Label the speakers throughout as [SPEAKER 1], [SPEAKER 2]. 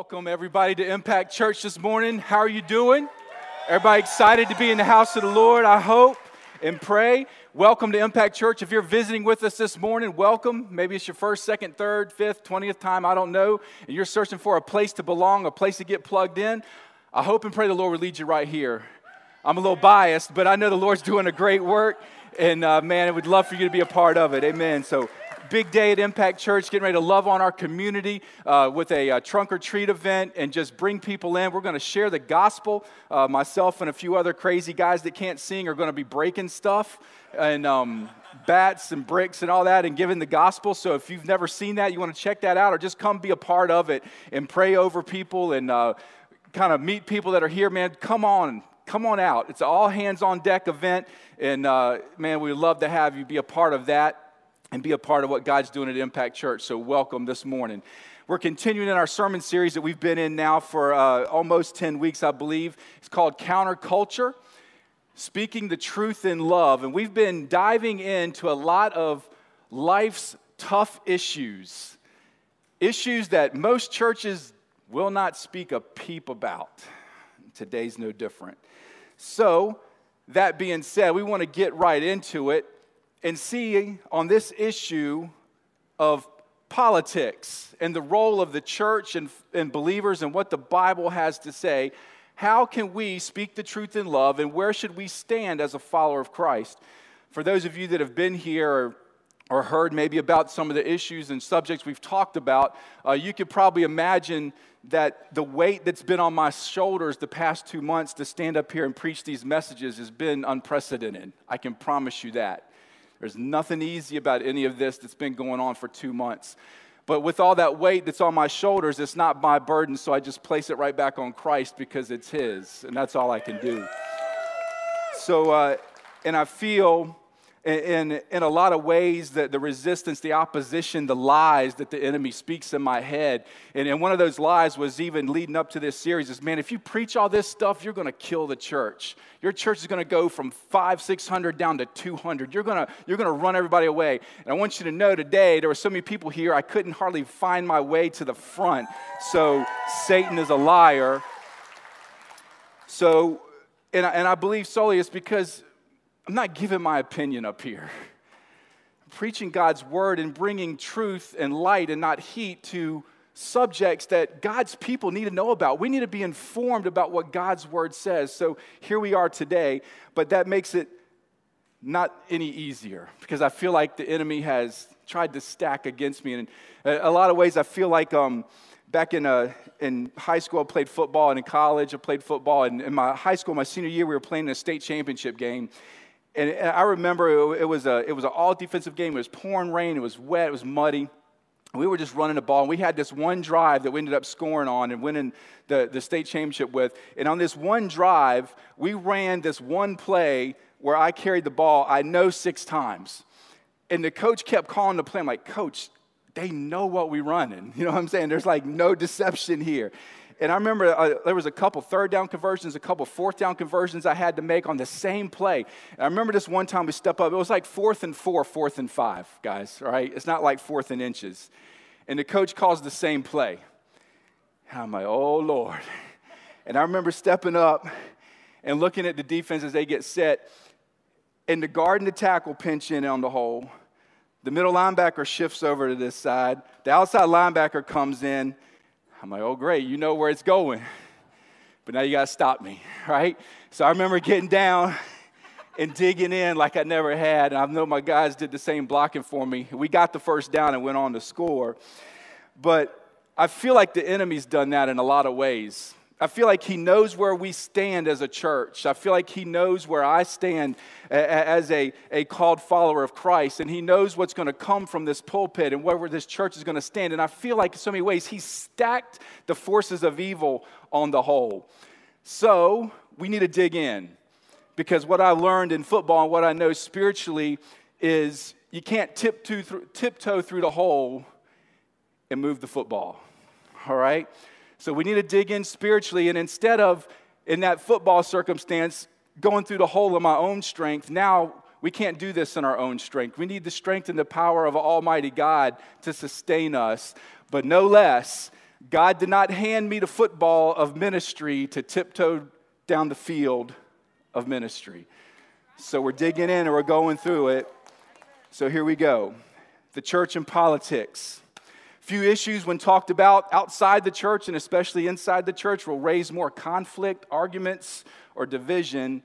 [SPEAKER 1] Welcome, everybody, to Impact Church this morning. How are you doing? Everybody excited to be in the house of the Lord, I hope and pray. Welcome to Impact Church. If you're visiting with us this morning, welcome. Maybe it's your first, second, third, fifth, twentieth time, I don't know, and you're searching for a place to belong, a place to get plugged in. I hope and pray the Lord will lead you right here. I'm a little biased, but I know the Lord's doing a great work, and uh, man, I would love for you to be a part of it. Amen. So, big day at Impact Church, getting ready to love on our community uh, with a, uh, trunk or treat event and just bring people in. We're going to share the gospel. Uh, myself and a few other crazy guys that can't sing are going to be breaking stuff and um, bats and bricks and all that and giving the gospel. So if you've never seen that, you want to check that out or just come be a part of it and pray over people and uh, kind of meet people that are here, man. Come on, come on out. It's an all hands on deck event. And uh, man, we'd love to have you be a part of that and be a part of what God's doing at Impact Church. So, welcome this morning. We're continuing in our sermon series that we've been in now for uh, almost 10 weeks, I believe. It's called Counterculture Speaking the Truth in Love. And we've been diving into a lot of life's tough issues, issues that most churches will not speak a peep about. Today's no different. So, that being said, we want to get right into it and see on this issue of politics and the role of the church and, and believers and what the Bible has to say, how can we speak the truth in love and where should we stand as a follower of Christ? For those of you that have been here or, or heard maybe about some of the issues and subjects we've talked about, uh, you could probably imagine that the weight that's been on my shoulders the past two months to stand up here and preach these messages has been unprecedented. I can promise you that. There's nothing easy about any of this that's been going on for two months. But with all that weight that's on my shoulders, it's not my burden, so I just place it right back on Christ because it's His, and that's all I can do. So, uh, and I feel in, in a lot of ways that the resistance, the opposition, the lies that the enemy speaks in my head. And, and one of those lies was even leading up to this series is man, if you preach all this stuff, you're going to kill the church. Your church is going to go from five, 600 down to 200. You're going to, you're going to run everybody away. And I want you to know today, there were so many people here, I couldn't hardly find my way to the front. So Satan is a liar. So, and I, and I believe solely it's because I'm not giving my opinion up here. I'm preaching God's word and bringing truth and light and not heat to subjects that God's people need to know about. We need to be informed about what God's word says. So here we are today, but that makes it not any easier because I feel like the enemy has tried to stack against me. And in a lot of ways, I feel like um, back in, uh, in high school, I played football, and in college, I played football. And in my high school, my senior year, we were playing in a state championship game. And I remember it was, a, it was an all defensive game. It was pouring rain, it was wet, it was muddy. We were just running the ball, and we had this one drive that we ended up scoring on and winning the, the state championship with. And on this one drive, we ran this one play where I carried the ball, I know six times. And the coach kept calling the play. I'm like, Coach, they know what we're running. You know what I'm saying? There's like no deception here. And I remember uh, there was a couple third down conversions, a couple fourth down conversions I had to make on the same play. And I remember this one time we step up. It was like fourth and four, fourth and five, guys. Right? It's not like fourth and inches. And the coach calls the same play. And I'm like, oh Lord. And I remember stepping up and looking at the defense as they get set. And the guard and the tackle pinch in on the hole. The middle linebacker shifts over to this side. The outside linebacker comes in I'm like, oh, great, you know where it's going. But now you got to stop me, right? So I remember getting down and digging in like I never had. And I know my guys did the same blocking for me. We got the first down and went on to score. But I feel like the enemy's done that in a lot of ways. I feel like he knows where we stand as a church. I feel like he knows where I stand as a, a called follower of Christ. And he knows what's going to come from this pulpit and where this church is going to stand. And I feel like in so many ways he's stacked the forces of evil on the hole. So we need to dig in because what I learned in football and what I know spiritually is you can't tiptoe through, tiptoe through the hole and move the football. All right? So we need to dig in spiritually. And instead of, in that football circumstance, going through the hole of my own strength, now we can't do this in our own strength. We need the strength and the power of Almighty God to sustain us. But no less, God did not hand me the football of ministry to tiptoe down the field of ministry. So we're digging in and we're going through it. So here we go. The church and politics. Few issues, when talked about outside the church and especially inside the church, will raise more conflict, arguments, or division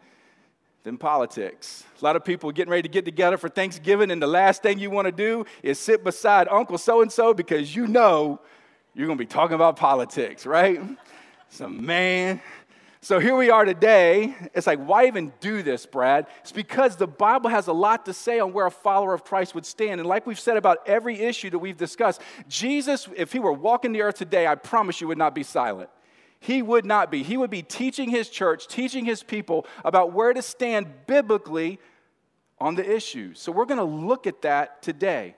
[SPEAKER 1] than politics. A lot of people getting ready to get together for Thanksgiving, and the last thing you want to do is sit beside Uncle so and so because you know you're going to be talking about politics, right? So, man. So here we are today. It's like, why even do this, Brad? It's because the Bible has a lot to say on where a follower of Christ would stand. And like we've said about every issue that we've discussed, Jesus, if he were walking the earth today, I promise you would not be silent. He would not be. He would be teaching his church, teaching his people about where to stand biblically on the issues. So we're going to look at that today.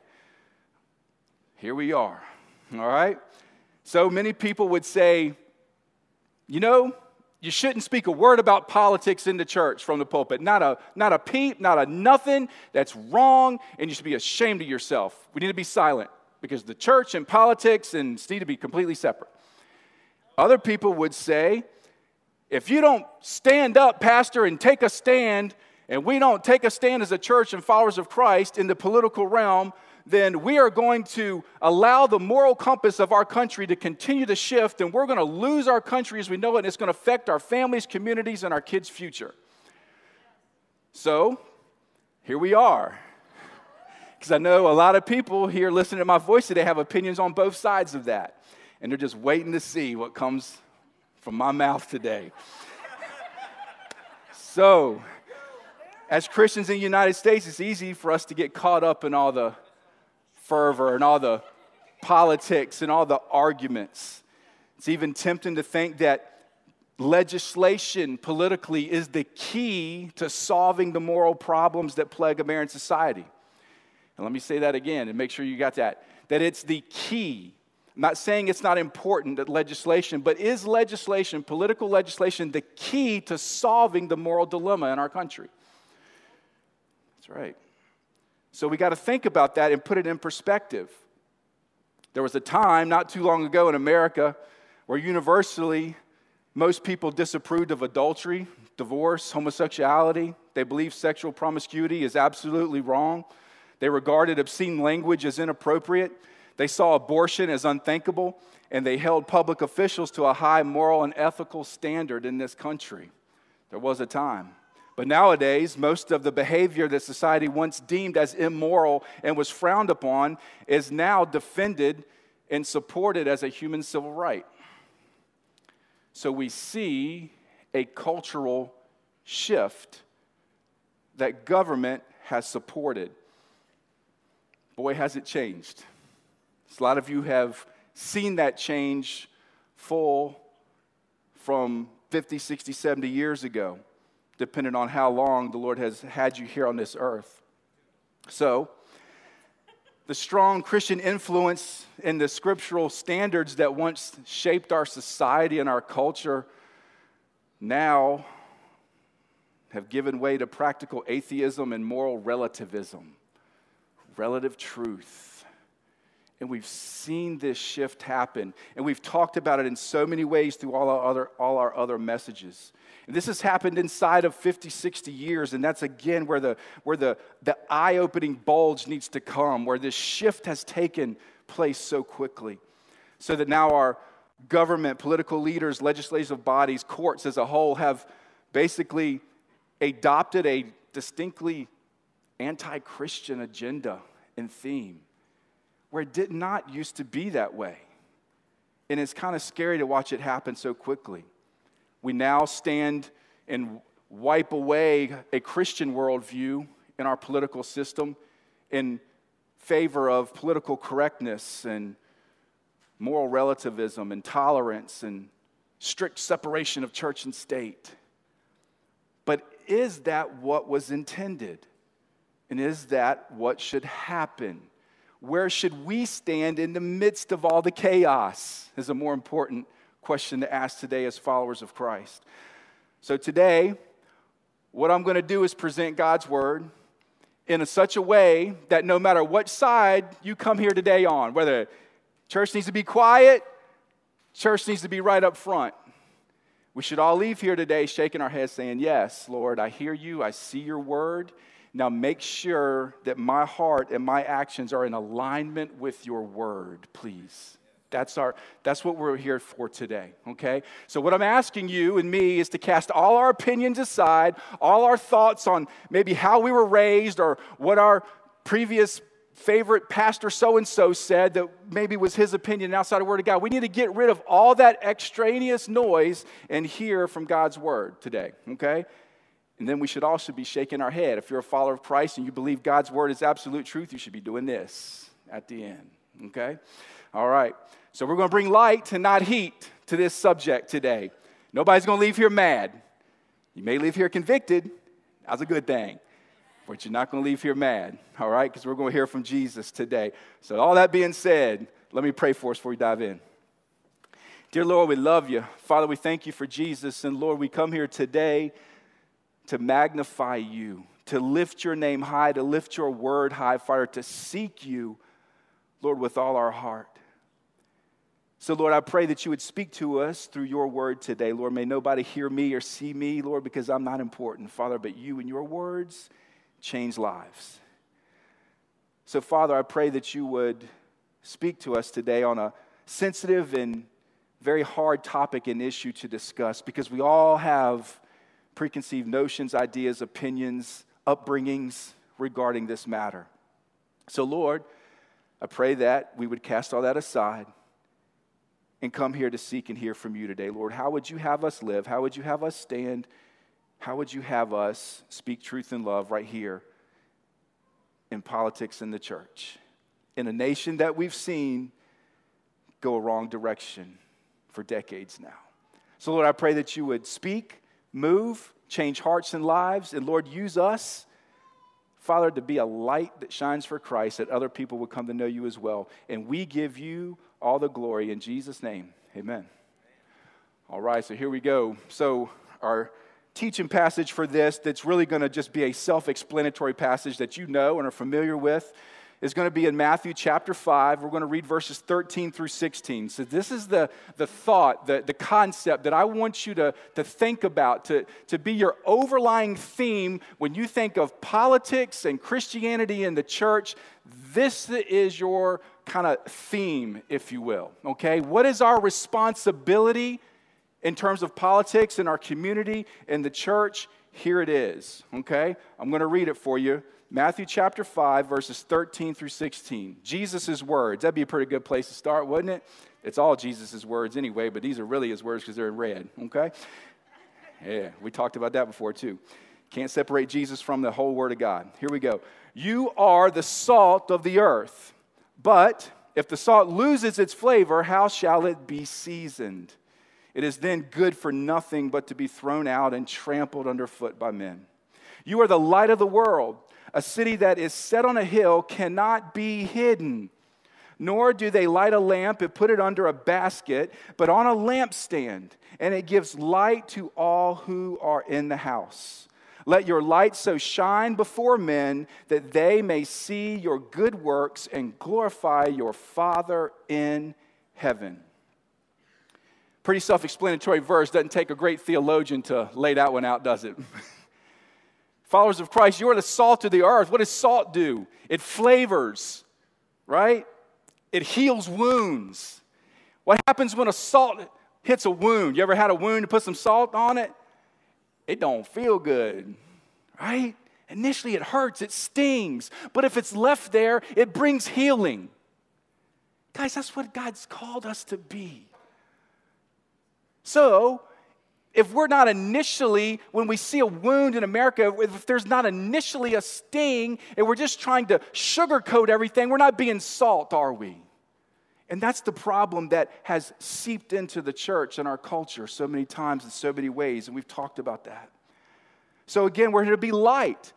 [SPEAKER 1] Here we are. All right? So many people would say, you know, you shouldn't speak a word about politics in the church from the pulpit. Not a, not a peep, not a nothing. That's wrong, and you should be ashamed of yourself. We need to be silent because the church and politics and need to be completely separate. Other people would say, if you don't stand up, Pastor, and take a stand, and we don't take a stand as a church and followers of Christ in the political realm, then we are going to allow the moral compass of our country to continue to shift, and we're going to lose our country as we know it, and it's going to affect our families, communities, and our kids' future. So, here we are. Because I know a lot of people here listening to my voice today have opinions on both sides of that and they're just waiting to see what comes from my mouth today. so, as Christians in the United States, it's easy for us to get caught up in all the fervor and all the politics and all the arguments. It's even tempting to think that legislation politically is the key to solving the moral problems that plague American society. And let me say that again and make sure you got that. That it's the key I'm not saying it's not important that legislation, but is legislation, political legislation, the key to solving the moral dilemma in our country? That's right. So we got to think about that and put it in perspective. There was a time not too long ago in America where universally most people disapproved of adultery, divorce, homosexuality. They believed sexual promiscuity is absolutely wrong. They regarded obscene language as inappropriate. They saw abortion as unthinkable, and they held public officials to a high moral and ethical standard in this country. There was a time. But nowadays, most of the behavior that society once deemed as immoral and was frowned upon is now defended and supported as a human civil right. So we see a cultural shift that government has supported. Boy, has it changed. A lot of you have seen that change full from 50, 60, 70 years ago, depending on how long the Lord has had you here on this earth. So, the strong Christian influence and the scriptural standards that once shaped our society and our culture now have given way to practical atheism and moral relativism, relative truth. And we've seen this shift happen. And we've talked about it in so many ways through all our other, all our other messages. This has happened inside of 50, 60 years. And that's again where the, where the, the eye opening bulge needs to come, where this shift has taken place so quickly. So that now our government, political leaders, legislative bodies, courts as a whole have basically adopted a distinctly anti Christian agenda and theme where it did not used to be that way. And it's kind of scary to watch it happen so quickly. We now stand and wipe away a Christian worldview in our political system in favor of political correctness and moral relativism and tolerance and strict separation of church and state. But is that what was intended? And is that what should happen? Where should we stand in the midst of all the chaos? Is a more important question to ask today as followers of Christ. So, today, what I'm going to do is present God's word in a, such a way that no matter what side you come here today on, whether church needs to be quiet Church needs to be right up front. We should all leave here today shaking our heads saying, Yes, Lord, I hear you. I see your word. Now make sure that my heart and my actions are in alignment with your word, please. That's, our, that's what we're here for today, okay? So, what I'm asking you and me is to cast all our opinions aside, all our thoughts on maybe how we were raised or what our previous favorite pastor so and so said that maybe was his opinion outside the Word of God. We need to get rid of all that extraneous noise and hear from God's Word today, okay? And then we should also be shaking our head. If you're a follower of Christ and you believe God's Word is absolute truth, you should be doing this at the end, okay? All right. So we're going to bring light and not heat to this subject today. Nobody's going to leave here mad. You may leave here convicted. That's a good thing. But you're not going to leave here mad, all right? Because we're going to hear from Jesus today. So, all that being said, let me pray for us before we dive in. Dear Lord, we love you. Father, we thank you for Jesus. And Lord, we come here today to magnify you, to lift your name high, to lift your word high, Father, to seek you, Lord, with all our heart. So, Lord, I pray that you would speak to us through your word today. Lord, may nobody hear me or see me, Lord, because I'm not important, Father, but you and your words change lives. So, Father, I pray that you would speak to us today on a sensitive and very hard topic and issue to discuss because we all have preconceived notions, ideas, opinions, upbringings regarding this matter. So, Lord, I pray that we would cast all that aside and come here to seek and hear from you today. Lord, how would you have us live? How would you have us stand? How would you have us speak truth and love right here in politics in the church? In a nation that we've seen go a wrong direction for decades now. So, Lord, I pray that you would speak, move, change hearts and lives, and Lord, use us, Father, to be a light that shines for Christ, that other people would come to know you as well. And we give you all the glory in Jesus' name. Amen. All right, so here we go. So, our teaching passage for this that's really going to just be a self explanatory passage that you know and are familiar with is going to be in Matthew chapter 5. We're going to read verses 13 through 16. So, this is the, the thought, the, the concept that I want you to, to think about, to, to be your overlying theme when you think of politics and Christianity in the church. This is your kind of theme, if you will. Okay? What is our responsibility? in terms of politics in our community, in the church, here it is. Okay? I'm going to read it for you. Matthew chapter 5, verses 13 through 16. Jesus' words. That'd be a pretty good place to start, wouldn't it? It's all Jesus' words anyway, but these are really his words because they're in red. Okay? Yeah, we talked about that before too. Can't separate Jesus from the whole Word of God. Here we go. You are the salt of the earth, but if the salt loses its flavor, how shall it be seasoned? It is then good for nothing but to be thrown out and trampled underfoot by men. You are the light of the world. A city that is set on a hill cannot be hidden. Nor do they light a lamp and put it under a basket, but on a lampstand, and it gives light to all who are in the house. Let your light so shine before men that they may see your good works and glorify your Father in heaven. Pretty self explanatory verse. Doesn't take a great theologian to lay that one out, does it? Followers of Christ, you are the salt of the earth. What does salt do? It flavors, right? It heals wounds. What happens when a salt hits a wound? You ever had a wound to put some salt on it? It don't feel good, right? Initially it hurts, it stings, but if it's left there, it brings healing. Guys, that's what God's called us to be. So, if we're not initially, when we see a wound in America, if there's not initially a sting and we're just trying to sugarcoat everything, we're not being salt, are we? And that's the problem that has seeped into the church and our culture so many times in so many ways, and we've talked about that. So, again, we're here to be light.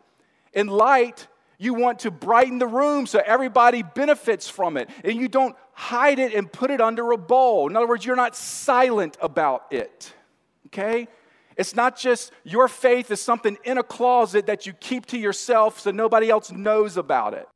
[SPEAKER 1] In light, you want to brighten the room so everybody benefits from it. And you don't hide it and put it under a bowl. In other words, you're not silent about it. Okay? It's not just your faith is something in a closet that you keep to yourself so nobody else knows about it.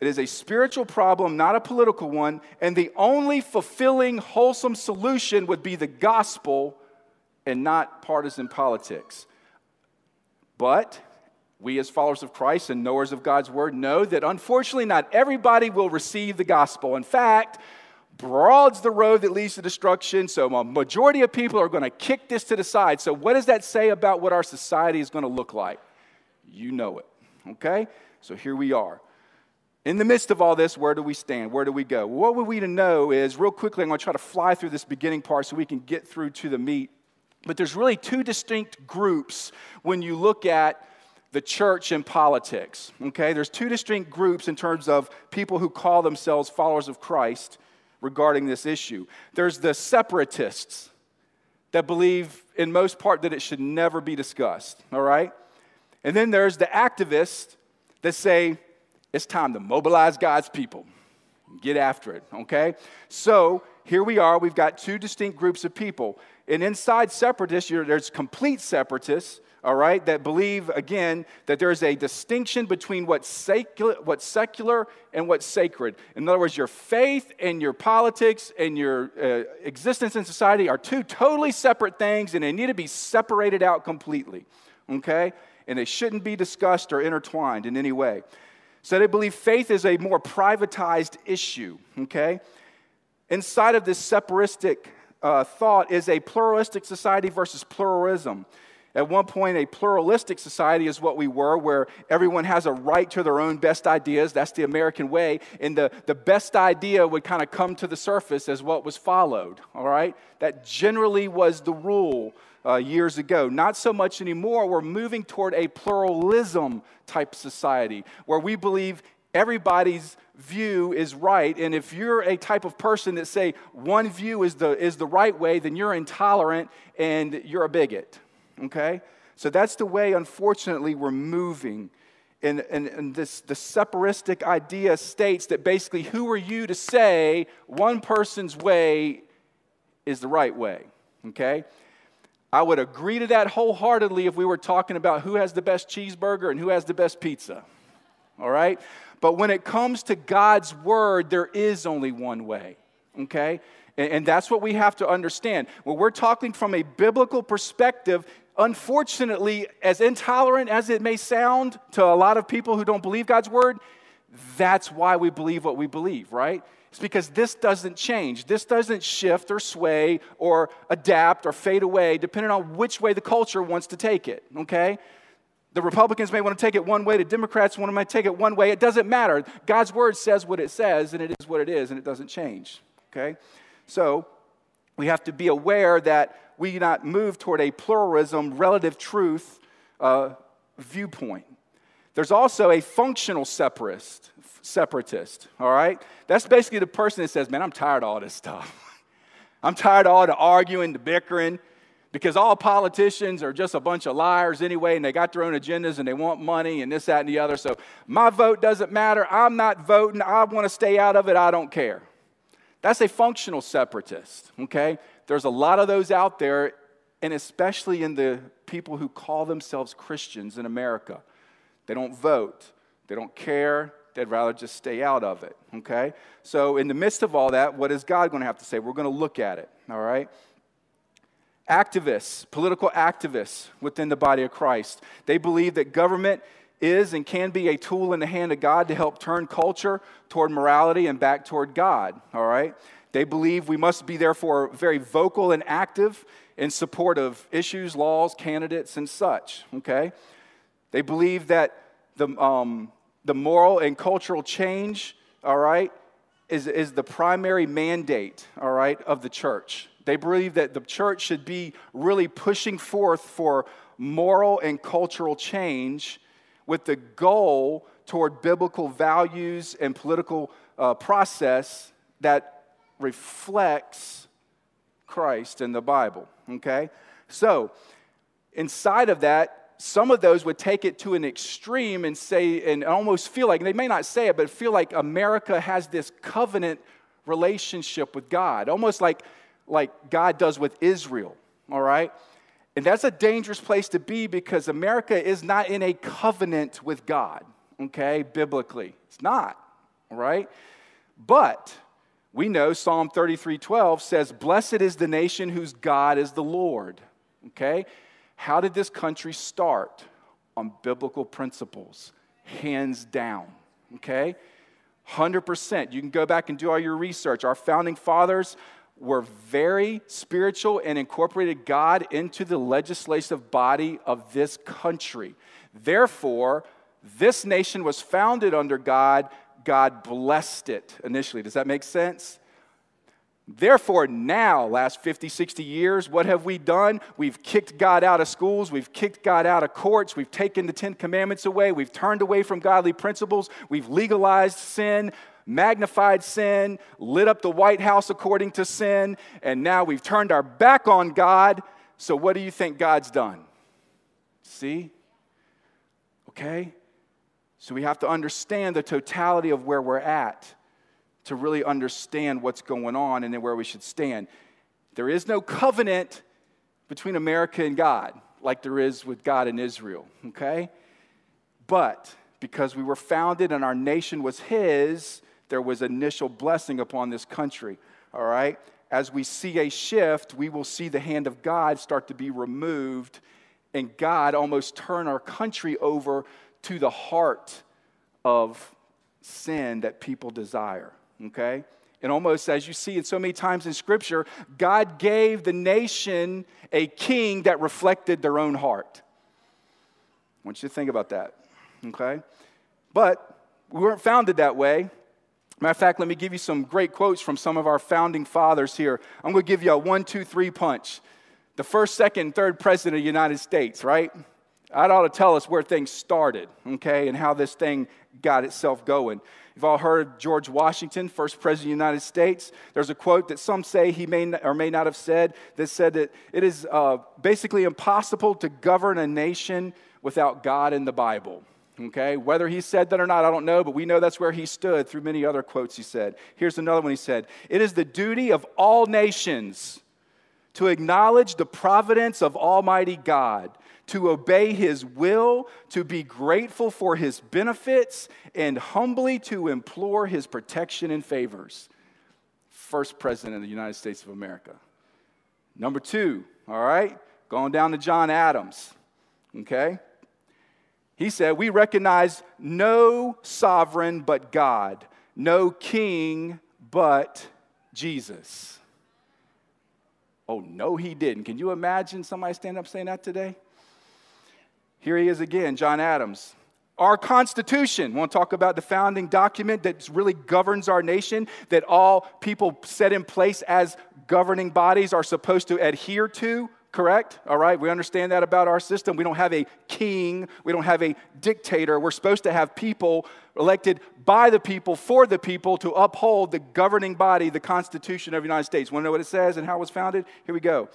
[SPEAKER 1] It is a spiritual problem, not a political one, and the only fulfilling, wholesome solution would be the gospel and not partisan politics. But we, as followers of Christ and knowers of God's word, know that unfortunately not everybody will receive the gospel. In fact, broad's the road that leads to destruction, so a majority of people are going to kick this to the side. So, what does that say about what our society is going to look like? You know it, okay? So, here we are. In the midst of all this, where do we stand? Where do we go? What we need to know is, real quickly, I'm going to try to fly through this beginning part so we can get through to the meat. But there's really two distinct groups when you look at the church and politics. Okay, there's two distinct groups in terms of people who call themselves followers of Christ regarding this issue. There's the separatists that believe, in most part, that it should never be discussed. All right, and then there's the activists that say it's time to mobilize God's people. Get after it, okay? So here we are. We've got two distinct groups of people. And inside separatists, there's complete separatists, all right, that believe, again, that there's a distinction between what's secular, what's secular and what's sacred. In other words, your faith and your politics and your uh, existence in society are two totally separate things, and they need to be separated out completely, okay? And they shouldn't be discussed or intertwined in any way. So they believe faith is a more privatized issue, okay? Inside of this separatistic uh, thought is a pluralistic society versus pluralism. At one point, a pluralistic society is what we were, where everyone has a right to their own best ideas. That's the American way. And the, the best idea would kind of come to the surface as what was followed, all right? That generally was the rule uh, years ago. Not so much anymore. We're moving toward a pluralism type society where we believe everybody's view is right and if you're a type of person that say one view is the is the right way then you're intolerant and you're a bigot okay so that's the way unfortunately we're moving and, and, and this the separatistic idea states that basically who are you to say one person's way is the right way okay I would agree to that wholeheartedly if we were talking about who has the best cheeseburger and who has the best pizza. All right? But when it comes to God's word, there is only one way. Okay? And, and that's what we have to understand. When we're talking from a biblical perspective, unfortunately, as intolerant as it may sound to a lot of people who don't believe God's word, that's why we believe what we believe, right? It's because this doesn't change. This doesn't shift or sway or adapt or fade away depending on which way the culture wants to take it, okay? The Republicans may want to take it one way, the Democrats want to take it one way. It doesn't matter. God's word says what it says, and it is what it is, and it doesn't change, okay? So we have to be aware that we do not move toward a pluralism, relative truth uh, viewpoint. There's also a functional separatist, separatist, all right? That's basically the person that says, man, I'm tired of all this stuff. I'm tired of all the arguing, the bickering, because all politicians are just a bunch of liars anyway, and they got their own agendas and they want money and this, that, and the other. So my vote doesn't matter. I'm not voting. I want to stay out of it. I don't care. That's a functional separatist, okay? There's a lot of those out there, and especially in the people who call themselves Christians in America. They don't vote, they don't care, they'd rather just stay out of it, okay? So, in the midst of all that, what is God going to have to say? We're going to look at it, all right? Activists, political activists within the body of Christ, they believe that government is and can be a tool in the hand of God to help turn culture toward morality and back toward God, all right? They believe we must be, therefore, very vocal and active in support of issues, laws, candidates, and such, okay? They believe that the, um, the moral and cultural change, all right, is, is the primary mandate, all right, of the church. They believe that the church should be really pushing forth for moral and cultural change with the goal toward biblical values and political uh, process that reflects Christ in the Bible. Okay? So, inside of that, some of those would take it to an extreme and say, and almost feel like, they may not say it, but feel like America has this covenant relationship with God, almost like, like God does with Israel, all right? And that's a dangerous place to be because America is not in a covenant with God, okay, biblically. It's not, All right? But we know Psalm 33:12 says, "Blessed is the nation whose God is the Lord." Okay? How did this country start? On biblical principles, hands down. Okay? 100%. You can go back and do all your research. Our founding fathers were very spiritual and incorporated God into the legislative body of this country. Therefore, this nation was founded under God. God blessed it initially. Does that make sense? Therefore, now, last 50, 60 years, what have we done? We've kicked God out of schools. We've kicked God out of courts. We've taken the Ten Commandments away. We've turned away from godly principles. We've legalized sin, magnified sin, lit up the White House according to sin, and now we've turned our back on God. So, what do you think God's done? See? Okay? So, we have to understand the totality of where we're at to really understand what's going on and where we should stand. There is no covenant between America and God like there is with God and Israel, okay? But because we were founded and our nation was His, there was initial blessing upon this country, all right? As we see a shift, we will see the hand of God start to be removed and God almost turn our country over to the heart of sin that people desire okay? And almost as you see it so many times in Scripture, God gave the nation a king that reflected their own heart. I want you to think about that, okay? But we weren't founded that way. Matter of fact, let me give you some great quotes from some of our founding fathers here. I'm going to give you a one, two, three punch. The first, second, third president of the United States, right? That ought to tell us where things started, okay, and how this thing got itself going. You've all heard of George Washington, first president of the United States. There's a quote that some say he may or may not have said that said that it is uh, basically impossible to govern a nation without God in the Bible. Okay, whether he said that or not, I don't know, but we know that's where he stood through many other quotes he said. Here's another one he said It is the duty of all nations to acknowledge the providence of Almighty God to obey his will, to be grateful for his benefits, and humbly to implore his protection and favors. First president of the United States of America. Number two, all right, going down to John Adams, okay? He said, We recognize no sovereign but God, no king but Jesus. Oh, no, he didn't. Can you imagine somebody stand up saying that today? Here he is again, John Adams. Our Constitution, want to talk about the founding document that really governs our nation, that all people set in place as governing bodies are supposed to adhere to, correct? All right, we understand that about our system. We don't have a king, we don't have a dictator. We're supposed to have people elected by the people, for the people, to uphold the governing body, the Constitution of the United States. Want to know what it says and how it was founded? Here we go.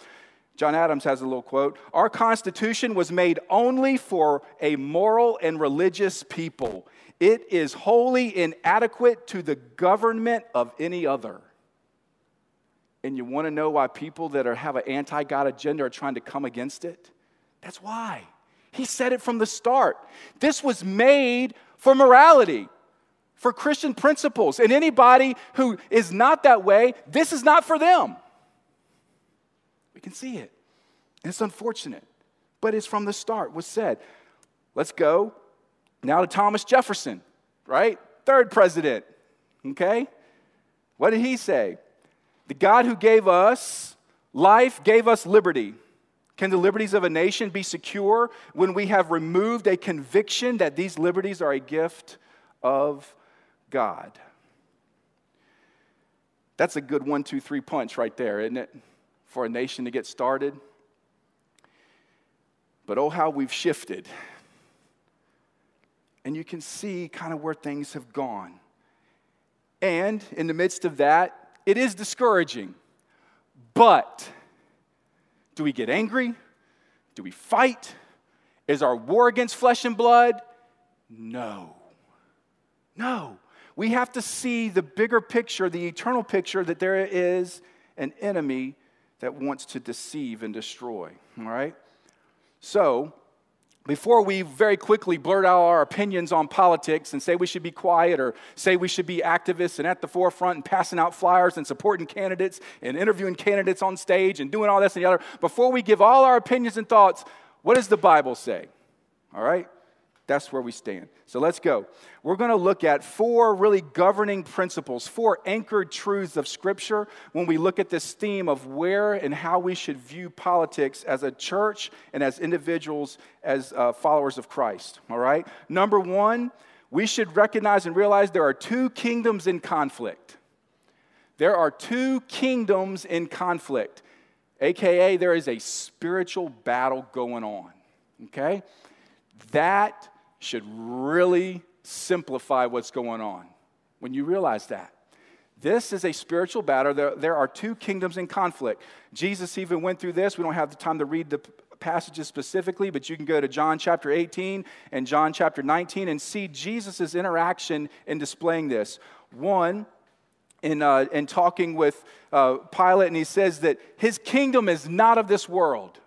[SPEAKER 1] John Adams has a little quote Our Constitution was made only for a moral and religious people. It is wholly inadequate to the government of any other. And you want to know why people that are, have an anti God agenda are trying to come against it? That's why. He said it from the start. This was made for morality, for Christian principles. And anybody who is not that way, this is not for them. We can see it. And it's unfortunate, but it's from the start was said. Let's go now to Thomas Jefferson, right? Third president. Okay? What did he say? The God who gave us life gave us liberty. Can the liberties of a nation be secure when we have removed a conviction that these liberties are a gift of God? That's a good one, two, three punch right there, isn't it? For a nation to get started. But oh, how we've shifted. And you can see kind of where things have gone. And in the midst of that, it is discouraging. But do we get angry? Do we fight? Is our war against flesh and blood? No. No. We have to see the bigger picture, the eternal picture that there is an enemy that wants to deceive and destroy. All right? So, before we very quickly blurt out our opinions on politics and say we should be quiet or say we should be activists and at the forefront and passing out flyers and supporting candidates and interviewing candidates on stage and doing all this and the other, before we give all our opinions and thoughts, what does the Bible say? All right? That's where we stand. So let's go. We're going to look at four really governing principles, four anchored truths of Scripture when we look at this theme of where and how we should view politics as a church and as individuals, as uh, followers of Christ. All right? Number one, we should recognize and realize there are two kingdoms in conflict. There are two kingdoms in conflict, AKA, there is a spiritual battle going on. Okay? That should really simplify what's going on when you realize that. This is a spiritual battle. There, there, are two kingdoms in conflict. Jesus even went through this. We don't have the time to read the passages specifically, but you can go to John chapter 18 and John chapter 19 and see Jesus' interaction in displaying this. One, in, uh, in talking with uh, Pilate, and he says that his kingdom is not of this world.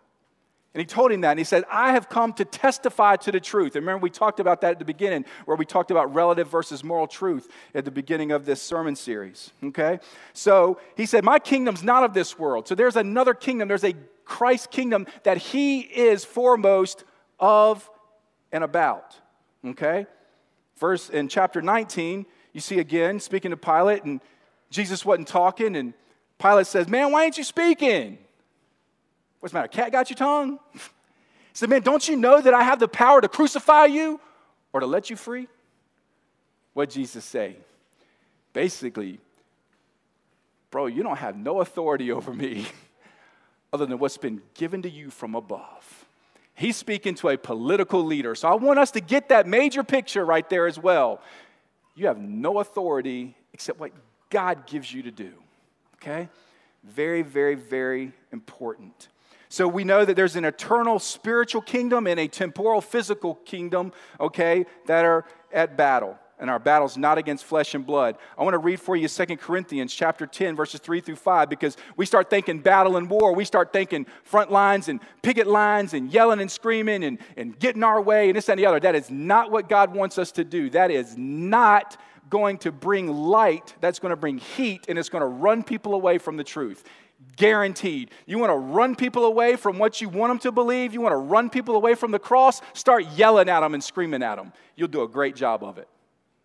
[SPEAKER 1] And he told him that, and he said, I have come to testify to the truth. And remember, we talked about that at the beginning, where we talked about relative versus moral truth at the beginning of this sermon series. Okay? So he said, My kingdom's not of this world. So there's another kingdom, there's a Christ kingdom that he is foremost of and about. Okay? Verse in chapter 19, you see again, speaking to Pilate, and Jesus wasn't talking, and Pilate says, Man, why ain't you speaking? What's the matter? Cat got your tongue? He said, Man, don't you know that I have the power to crucify you or to let you free? What Jesus say? Basically, bro, you don't have no authority over me other than what's been given to you from above. He's speaking to a political leader. So I want us to get that major picture right there as well. You have no authority except what God gives you to do. Okay? Very, very, very important. So we know that there's an eternal spiritual kingdom and a temporal physical kingdom, okay, that are at battle. And our battle's not against flesh and blood. I want to read for you 2 Corinthians chapter 10, verses 3 through 5, because we start thinking battle and war. We start thinking front lines and picket lines and yelling and screaming and, and getting our way and this and the other. That is not what God wants us to do. That is not going to bring light, that's going to bring heat, and it's going to run people away from the truth. Guaranteed. You want to run people away from what you want them to believe? You want to run people away from the cross? Start yelling at them and screaming at them. You'll do a great job of it.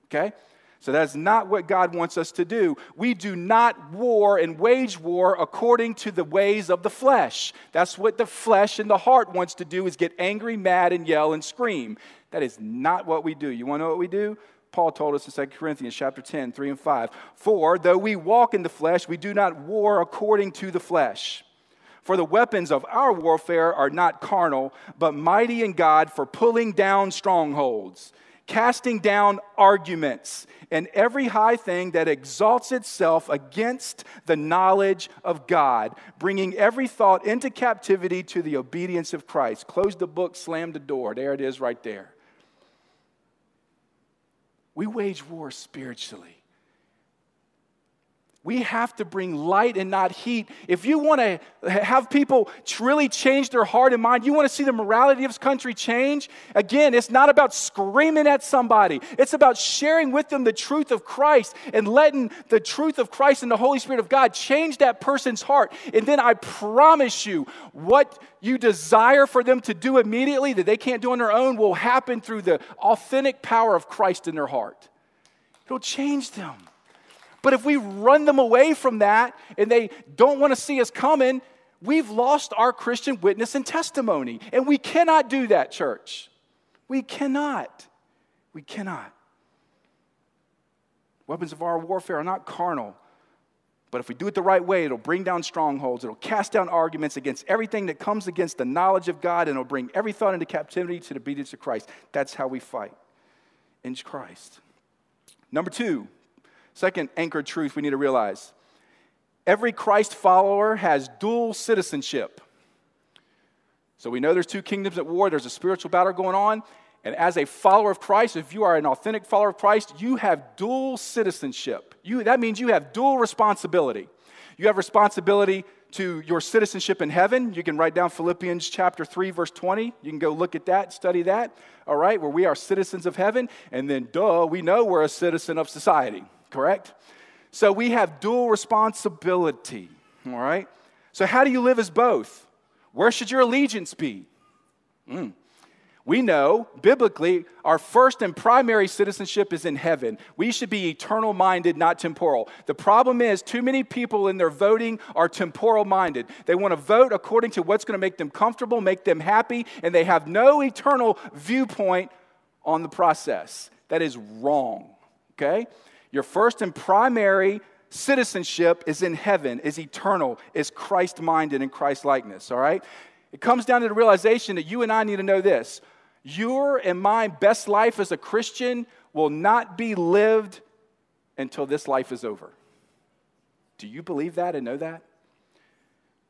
[SPEAKER 1] Okay? So that's not what God wants us to do. We do not war and wage war according to the ways of the flesh. That's what the flesh and the heart wants to do is get angry, mad and yell and scream. That is not what we do. You want to know what we do? Paul told us in 2 Corinthians chapter 10, 3 and 5. For though we walk in the flesh, we do not war according to the flesh. For the weapons of our warfare are not carnal, but mighty in God for pulling down strongholds, casting down arguments, and every high thing that exalts itself against the knowledge of God, bringing every thought into captivity to the obedience of Christ. Close the book, slam the door. There it is right there. We wage war spiritually. We have to bring light and not heat. If you want to have people really change their heart and mind, you want to see the morality of this country change, again, it's not about screaming at somebody. It's about sharing with them the truth of Christ and letting the truth of Christ and the Holy Spirit of God change that person's heart. And then I promise you, what you desire for them to do immediately that they can't do on their own will happen through the authentic power of Christ in their heart. It'll change them. But if we run them away from that and they don't want to see us coming, we've lost our Christian witness and testimony. And we cannot do that, church. We cannot. We cannot. Weapons of our warfare are not carnal, but if we do it the right way, it'll bring down strongholds. It'll cast down arguments against everything that comes against the knowledge of God, and it'll bring every thought into captivity to the obedience of Christ. That's how we fight in Christ. Number two, Second anchored truth we need to realize every Christ follower has dual citizenship. So we know there's two kingdoms at war, there's a spiritual battle going on. And as a follower of Christ, if you are an authentic follower of Christ, you have dual citizenship. You, that means you have dual responsibility. You have responsibility to your citizenship in heaven. You can write down Philippians chapter 3, verse 20. You can go look at that, study that, all right, where we are citizens of heaven. And then, duh, we know we're a citizen of society, correct? So we have dual responsibility, all right? So, how do you live as both? Where should your allegiance be? Mm. We know biblically our first and primary citizenship is in heaven. We should be eternal minded, not temporal. The problem is, too many people in their voting are temporal minded. They want to vote according to what's going to make them comfortable, make them happy, and they have no eternal viewpoint on the process. That is wrong, okay? Your first and primary citizenship is in heaven, is eternal, is Christ minded and Christ likeness, all right? It comes down to the realization that you and I need to know this your and my best life as a Christian will not be lived until this life is over. Do you believe that and know that?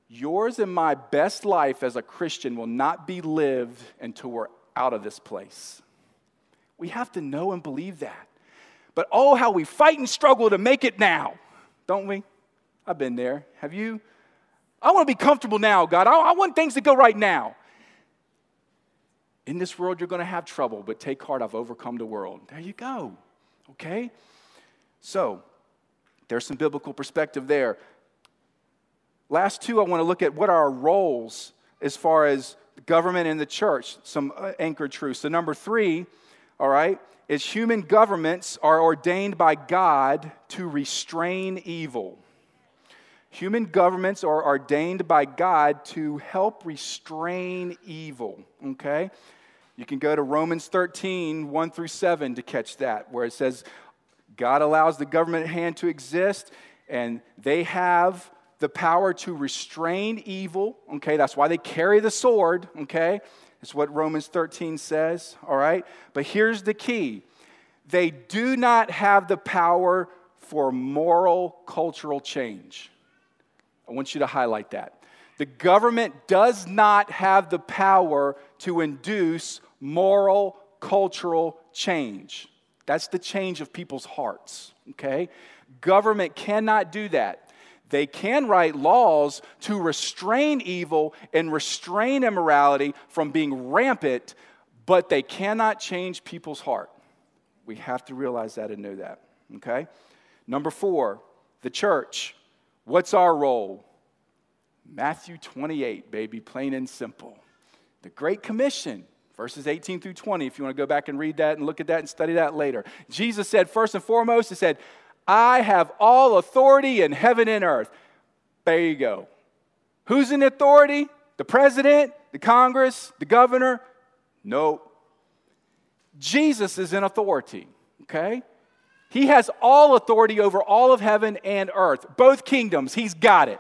[SPEAKER 1] Yours and my best life as a Christian will not be lived until we're out of this place. We have to know and believe that. But oh, how we fight and struggle to make it now, don't we? I've been there. Have you? I want to be comfortable now, God. I, I want things to go right now. In this world, you're going to have trouble, but take heart, I've overcome the world. There you go. Okay? So, there's some biblical perspective there. Last two, I want to look at what are our roles as far as government and the church, some uh, anchored truths. So, number three, all right, is human governments are ordained by God to restrain evil. Human governments are ordained by God to help restrain evil, okay? You can go to Romans 13, 1 through 7 to catch that, where it says, God allows the government hand to exist, and they have the power to restrain evil. Okay, that's why they carry the sword. Okay, it's what Romans 13 says. All right, but here's the key they do not have the power for moral cultural change. I want you to highlight that. The government does not have the power to induce moral, cultural change. That's the change of people's hearts, okay? Government cannot do that. They can write laws to restrain evil and restrain immorality from being rampant, but they cannot change people's heart. We have to realize that and know that, okay? Number four, the church. What's our role? Matthew 28, baby, plain and simple. The Great Commission verses 18 through 20, if you want to go back and read that and look at that and study that later. Jesus said, first and foremost, He said, I have all authority in heaven and earth. There you go. Who's in authority? The president, the Congress, the governor? No. Jesus is in authority, okay? He has all authority over all of heaven and earth, both kingdoms. He's got it.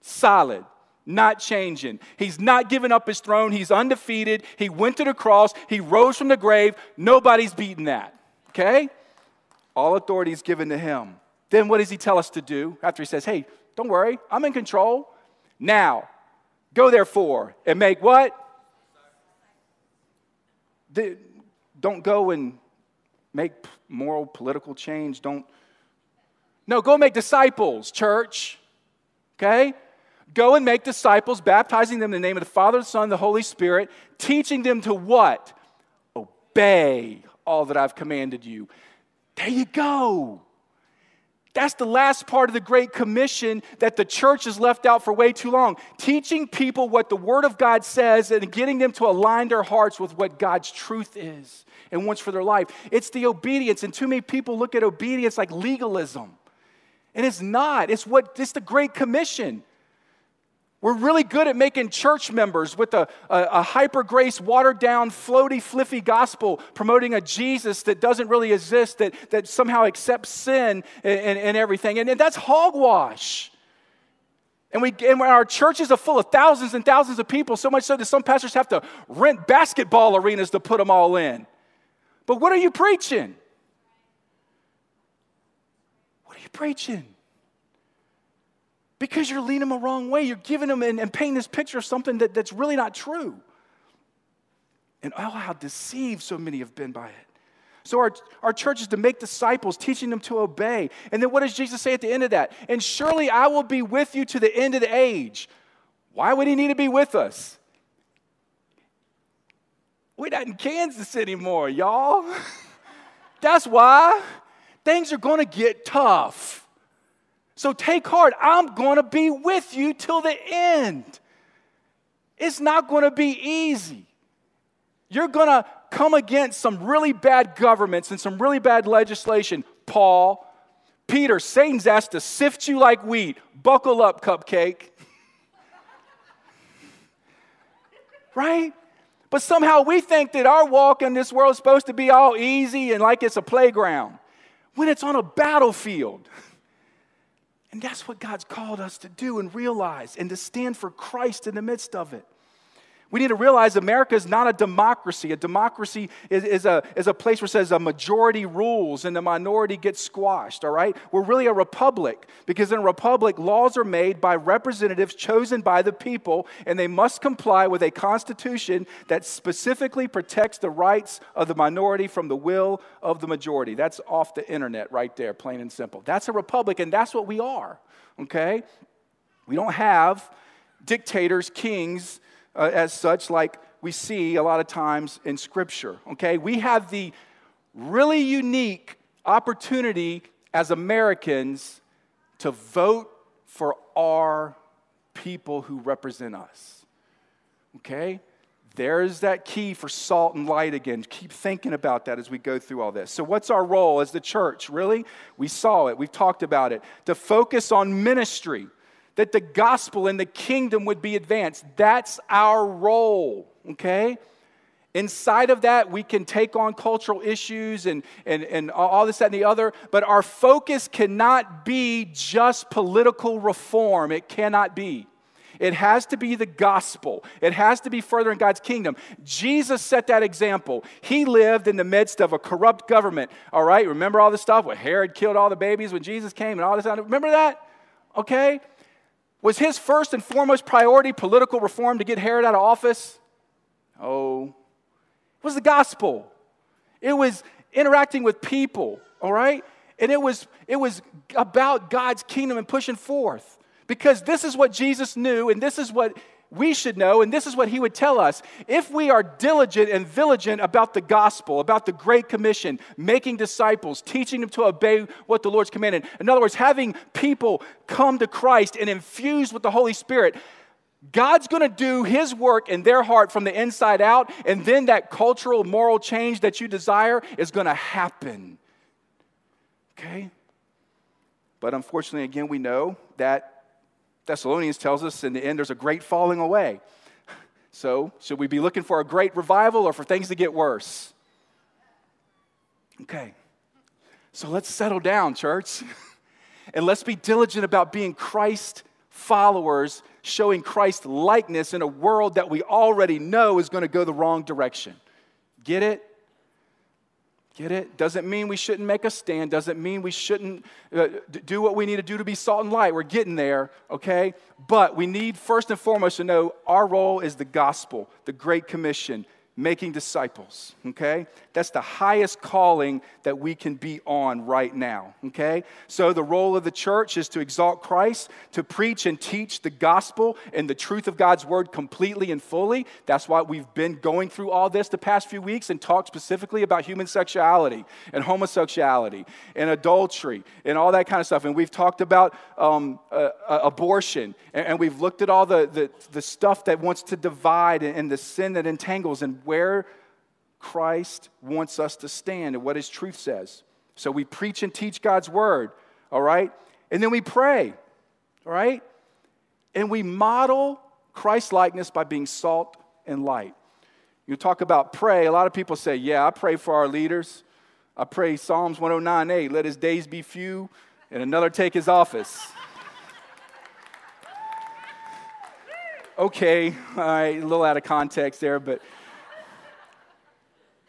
[SPEAKER 1] Solid not changing. He's not giving up his throne. He's undefeated. He went to the cross. He rose from the grave. Nobody's beaten that. Okay? All authority is given to him. Then what does he tell us to do after he says, hey, don't worry, I'm in control? Now, go therefore and make what? The, don't go and make moral political change. Don't. No, go make disciples, church. Okay? Go and make disciples, baptizing them in the name of the Father, the Son, the Holy Spirit, teaching them to what? Obey all that I've commanded you. There you go. That's the last part of the Great Commission that the church has left out for way too long. Teaching people what the Word of God says and getting them to align their hearts with what God's truth is and wants for their life. It's the obedience, and too many people look at obedience like legalism. And it's not. It's what it's the Great Commission. We're really good at making church members with a, a, a hyper grace, watered down, floaty, fliffy gospel, promoting a Jesus that doesn't really exist, that, that somehow accepts sin and, and, and everything. And, and that's hogwash. And, we, and our churches are full of thousands and thousands of people, so much so that some pastors have to rent basketball arenas to put them all in. But what are you preaching? What are you preaching? Because you're leading them a wrong way. You're giving them and, and painting this picture of something that, that's really not true. And oh, how deceived so many have been by it. So our, our church is to make disciples, teaching them to obey. And then what does Jesus say at the end of that? And surely I will be with you to the end of the age. Why would he need to be with us? We're not in Kansas anymore, y'all. That's why things are going to get tough. So take heart. I'm going to be with you till the end. It's not going to be easy. You're going to come against some really bad governments and some really bad legislation. Paul, Peter, Satan's asked to sift you like wheat. Buckle up, cupcake. right? But somehow we think that our walk in this world is supposed to be all easy and like it's a playground when it's on a battlefield. And that's what God's called us to do and realize and to stand for Christ in the midst of it. We need to realize America is not a democracy. A democracy is, is, a, is a place where it says a majority rules and the minority gets squashed, all right? We're really a republic because in a republic, laws are made by representatives chosen by the people, and they must comply with a constitution that specifically protects the rights of the minority from the will of the majority. That's off the internet right there, plain and simple. That's a republic, and that's what we are, okay? We don't have dictators, kings, uh, as such, like we see a lot of times in Scripture. Okay, we have the really unique opportunity as Americans to vote for our people who represent us. Okay? There's that key for salt and light again. Keep thinking about that as we go through all this. So, what's our role as the church? Really? We saw it, we've talked about it. To focus on ministry that the gospel and the kingdom would be advanced. That's our role, okay? Inside of that, we can take on cultural issues and, and, and all this, that, and the other, but our focus cannot be just political reform. It cannot be. It has to be the gospel. It has to be furthering God's kingdom. Jesus set that example. He lived in the midst of a corrupt government. All right, remember all this stuff where Herod killed all the babies when Jesus came and all this? Remember that? Okay? Was his first and foremost priority political reform to get Herod out of office? Oh, it was the gospel. It was interacting with people, all right? And it was, it was about God's kingdom and pushing forth. Because this is what Jesus knew, and this is what we should know, and this is what he would tell us. If we are diligent and vigilant about the gospel, about the Great Commission, making disciples, teaching them to obey what the Lord's commanded, in other words, having people come to Christ and infused with the Holy Spirit, God's going to do his work in their heart from the inside out, and then that cultural, moral change that you desire is going to happen. Okay? But unfortunately, again, we know that Thessalonians tells us in the end there's a great falling away. So, should we be looking for a great revival or for things to get worse? Okay. So let's settle down, church. and let's be diligent about being Christ followers, showing Christ likeness in a world that we already know is going to go the wrong direction. Get it? Get it? Doesn't mean we shouldn't make a stand. Doesn't mean we shouldn't uh, do what we need to do to be salt and light. We're getting there, okay? But we need first and foremost to know our role is the gospel, the Great Commission, making disciples, okay? That's the highest calling that we can be on right now, okay? So the role of the church is to exalt Christ, to preach and teach the gospel and the truth of God's word completely and fully. That's why we've been going through all this the past few weeks and talked specifically about human sexuality and homosexuality and adultery and all that kind of stuff. And we've talked about um, uh, uh, abortion and, and, we've looked at all the, the, the, stuff that wants to divide and, and the sin that entangles and where Christ wants us to stand and what his truth says. So we preach and teach God's word, all right? And then we pray, all right? And we model Christ likeness by being salt and light. You talk about pray, a lot of people say, Yeah, I pray for our leaders. I pray Psalms 109 8, let his days be few and another take his office. okay, all right, a little out of context there, but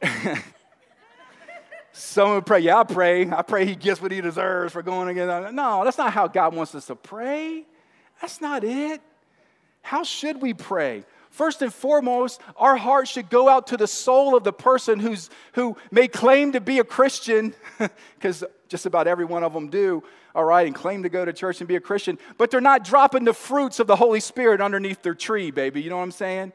[SPEAKER 1] Someone would pray, yeah, I pray. I pray he gets what he deserves for going against. No, that's not how God wants us to pray. That's not it. how should we pray? First and foremost, our heart should go out to the soul of the person who's, who may claim to be a Christian, because just about every one of them do, all right, and claim to go to church and be a Christian, but they're not dropping the fruits of the Holy Spirit underneath their tree, baby. You know what I'm saying?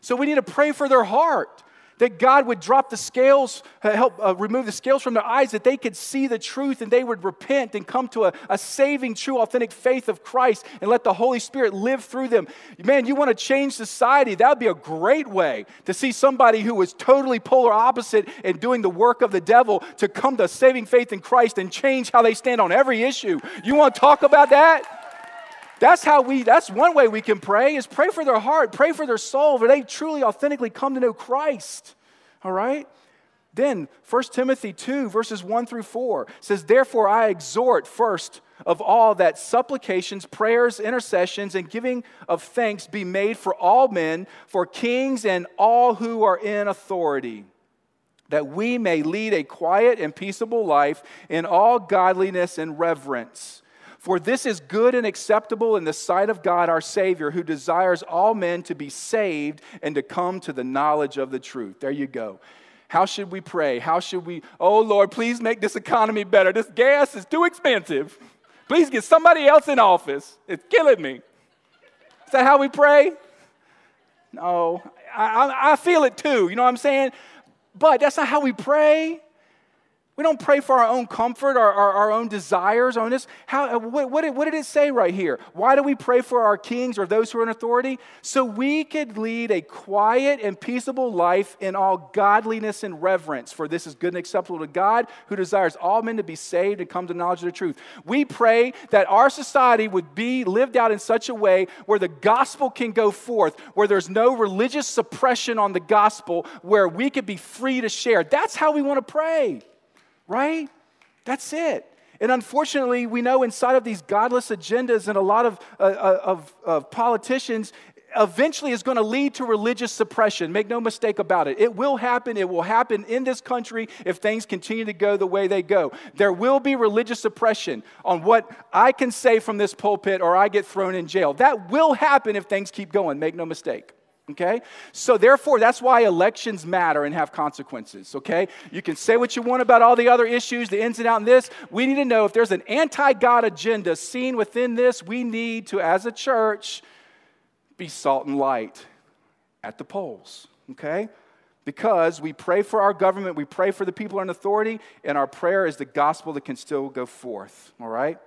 [SPEAKER 1] So we need to pray for their heart that God would drop the scales, uh, help uh, remove the scales from their eyes, that they could see the truth and they would repent and come to a, a saving, true, authentic faith of Christ and let the Holy Spirit live through them. Man, you want to change society? That would be a great way to see somebody who was totally polar opposite and doing the work of the devil to come to saving faith in Christ and change how they stand on every issue. You want to talk about that? That's how we, that's one way we can pray is pray for their heart, pray for their soul, where they truly authentically come to know Christ. All right? Then 1 Timothy 2, verses 1 through 4 says, Therefore I exhort first of all that supplications, prayers, intercessions, and giving of thanks be made for all men, for kings and all who are in authority, that we may lead a quiet and peaceable life in all godliness and reverence. For this is good and acceptable in the sight of God our Savior, who desires all men to be saved and to come to the knowledge of the truth. There you go. How should we pray? How should we, oh Lord, please make this economy better. This gas is too expensive. Please get somebody else in office. It's killing me. Is that how we pray? No, I, I, I feel it too. You know what I'm saying? But that's not how we pray. We don't pray for our own comfort, our, our, our own desires, on this. How, uh, what, what, did, what did it say right here? Why do we pray for our kings or those who are in authority? So we could lead a quiet and peaceable life in all godliness and reverence. For this is good and acceptable to God, who desires all men to be saved and come to knowledge of the truth. We pray that our society would be lived out in such a way where the gospel can go forth, where there's no religious suppression on the gospel, where we could be free to share. That's how we want to pray right? That's it. And unfortunately, we know inside of these godless agendas and a lot of, uh, uh, of, of politicians, eventually is going to lead to religious suppression. Make no mistake about it. It will happen. It will happen in this country if things continue to go the way they go. There will be religious suppression on what I can say from this pulpit or I get thrown in jail. That will happen if things keep going. Make no mistake. Okay? So, therefore, that's why elections matter and have consequences. Okay? You can say what you want about all the other issues, the ins and outs in this. We need to know if there's an anti God agenda seen within this, we need to, as a church, be salt and light at the polls. Okay? Because we pray for our government, we pray for the people in authority, and our prayer is the gospel that can still go forth. All right?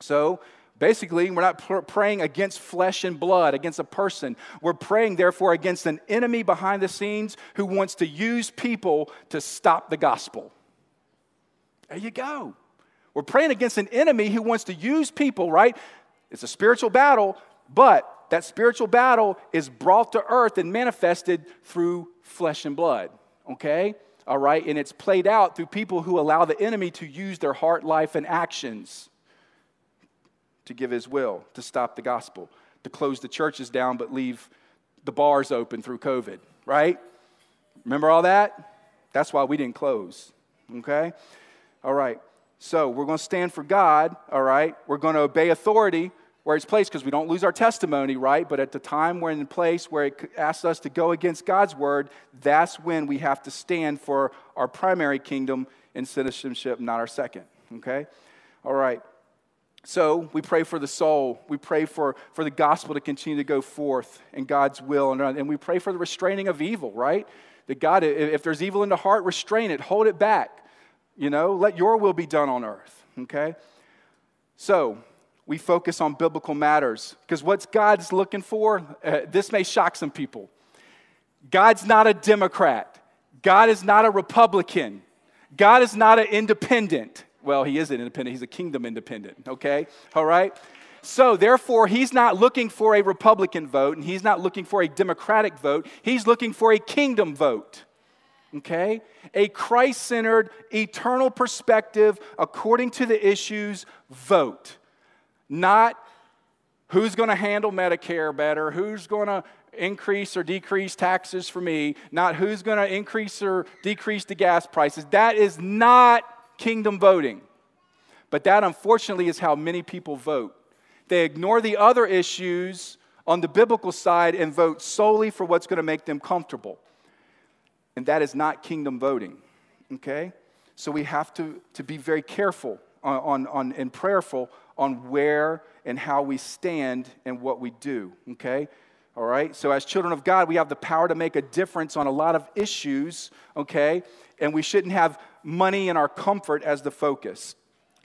[SPEAKER 1] So, Basically, we're not pr- praying against flesh and blood, against a person. We're praying, therefore, against an enemy behind the scenes who wants to use people to stop the gospel. There you go. We're praying against an enemy who wants to use people, right? It's a spiritual battle, but that spiritual battle is brought to earth and manifested through flesh and blood, okay? All right? And it's played out through people who allow the enemy to use their heart, life, and actions to give his will, to stop the gospel, to close the churches down but leave the bars open through COVID, right? Remember all that? That's why we didn't close, okay? All right. So we're going to stand for God, all right? We're going to obey authority where it's placed because we don't lose our testimony, right? But at the time we're in a place where it asks us to go against God's word, that's when we have to stand for our primary kingdom and citizenship, not our second, okay? All right. So we pray for the soul. We pray for, for the gospel to continue to go forth in God's will. And, and we pray for the restraining of evil, right? That God, if there's evil in the heart, restrain it, hold it back. You know, let your will be done on earth, okay? So we focus on biblical matters because what's God's looking for? Uh, this may shock some people. God's not a Democrat, God is not a Republican, God is not an independent. Well, he is an independent, he's a kingdom independent, okay? All right? So, therefore, he's not looking for a Republican vote and he's not looking for a Democratic vote. He's looking for a kingdom vote. Okay? A Christ centered, eternal perspective according to the issues vote. Not who's going to handle Medicare better, who's going to increase or decrease taxes for me, not who's going to increase or decrease the gas prices. That is not kingdom voting. But that, unfortunately, is how many people vote. They ignore the other issues on the biblical side and vote solely for what's going to make them comfortable. And that is not kingdom voting, okay? So we have to, to be very careful on, on, on, and prayerful on where and how we stand and what we do, okay? All right? So, as children of God, we have the power to make a difference on a lot of issues, okay? And we shouldn't have money and our comfort as the focus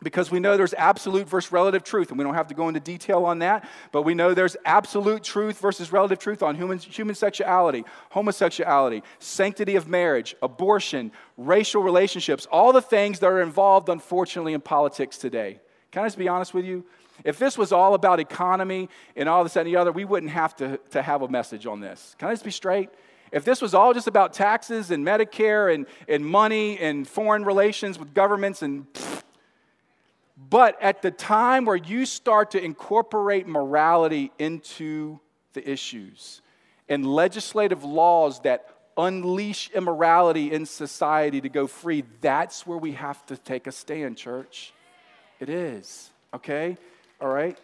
[SPEAKER 1] because we know there's absolute versus relative truth, and we don't have to go into detail on that, but we know there's absolute truth versus relative truth on human, human sexuality, homosexuality, sanctity of marriage, abortion, racial relationships, all the things that are involved, unfortunately, in politics today. Can I just be honest with you? If this was all about economy and all this and the other, we wouldn't have to, to have a message on this. Can I just be straight? If this was all just about taxes and Medicare and, and money and foreign relations with governments and pfft, but at the time where you start to incorporate morality into the issues and legislative laws that unleash immorality in society to go free, that's where we have to take a stand, church. It is, okay? All right?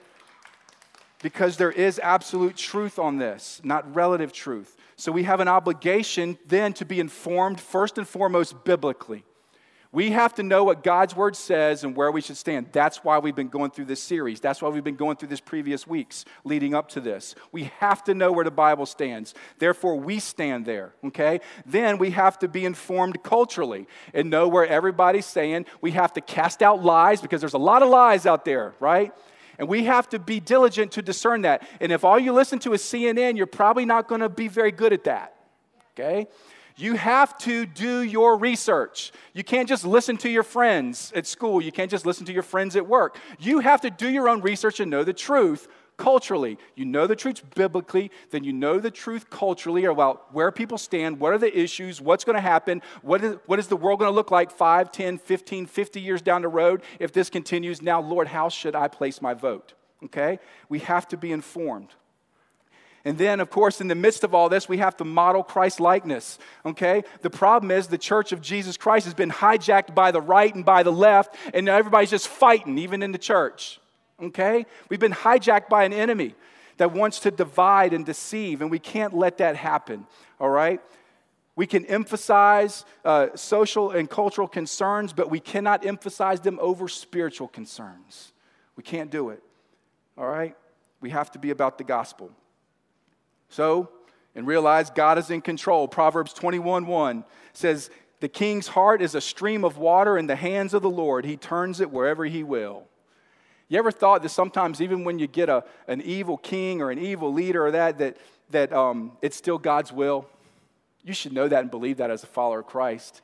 [SPEAKER 1] Because there is absolute truth on this, not relative truth. So we have an obligation then to be informed first and foremost biblically. We have to know what God's word says and where we should stand. That's why we've been going through this series. That's why we've been going through this previous weeks leading up to this. We have to know where the Bible stands. Therefore, we stand there, okay? Then we have to be informed culturally and know where everybody's saying. We have to cast out lies because there's a lot of lies out there, right? And we have to be diligent to discern that. And if all you listen to is CNN, you're probably not going to be very good at that, okay? You have to do your research. You can't just listen to your friends at school. You can't just listen to your friends at work. You have to do your own research and know the truth culturally. You know the truth biblically, then you know the truth culturally about where people stand, what are the issues, what's going to happen, what is, what is the world going to look like 5, 10, 15, 50 years down the road if this continues. Now, Lord, how should I place my vote? Okay? We have to be informed. And then, of course, in the midst of all this, we have to model Christ likeness. Okay? The problem is the church of Jesus Christ has been hijacked by the right and by the left, and everybody's just fighting, even in the church. Okay? We've been hijacked by an enemy that wants to divide and deceive, and we can't let that happen. All right? We can emphasize uh, social and cultural concerns, but we cannot emphasize them over spiritual concerns. We can't do it. All right? We have to be about the gospel. So, and realize God is in control. Proverbs 21 1 says, The king's heart is a stream of water in the hands of the Lord. He turns it wherever he will. You ever thought that sometimes, even when you get a, an evil king or an evil leader or that, that, that um, it's still God's will? You should know that and believe that as a follower of Christ.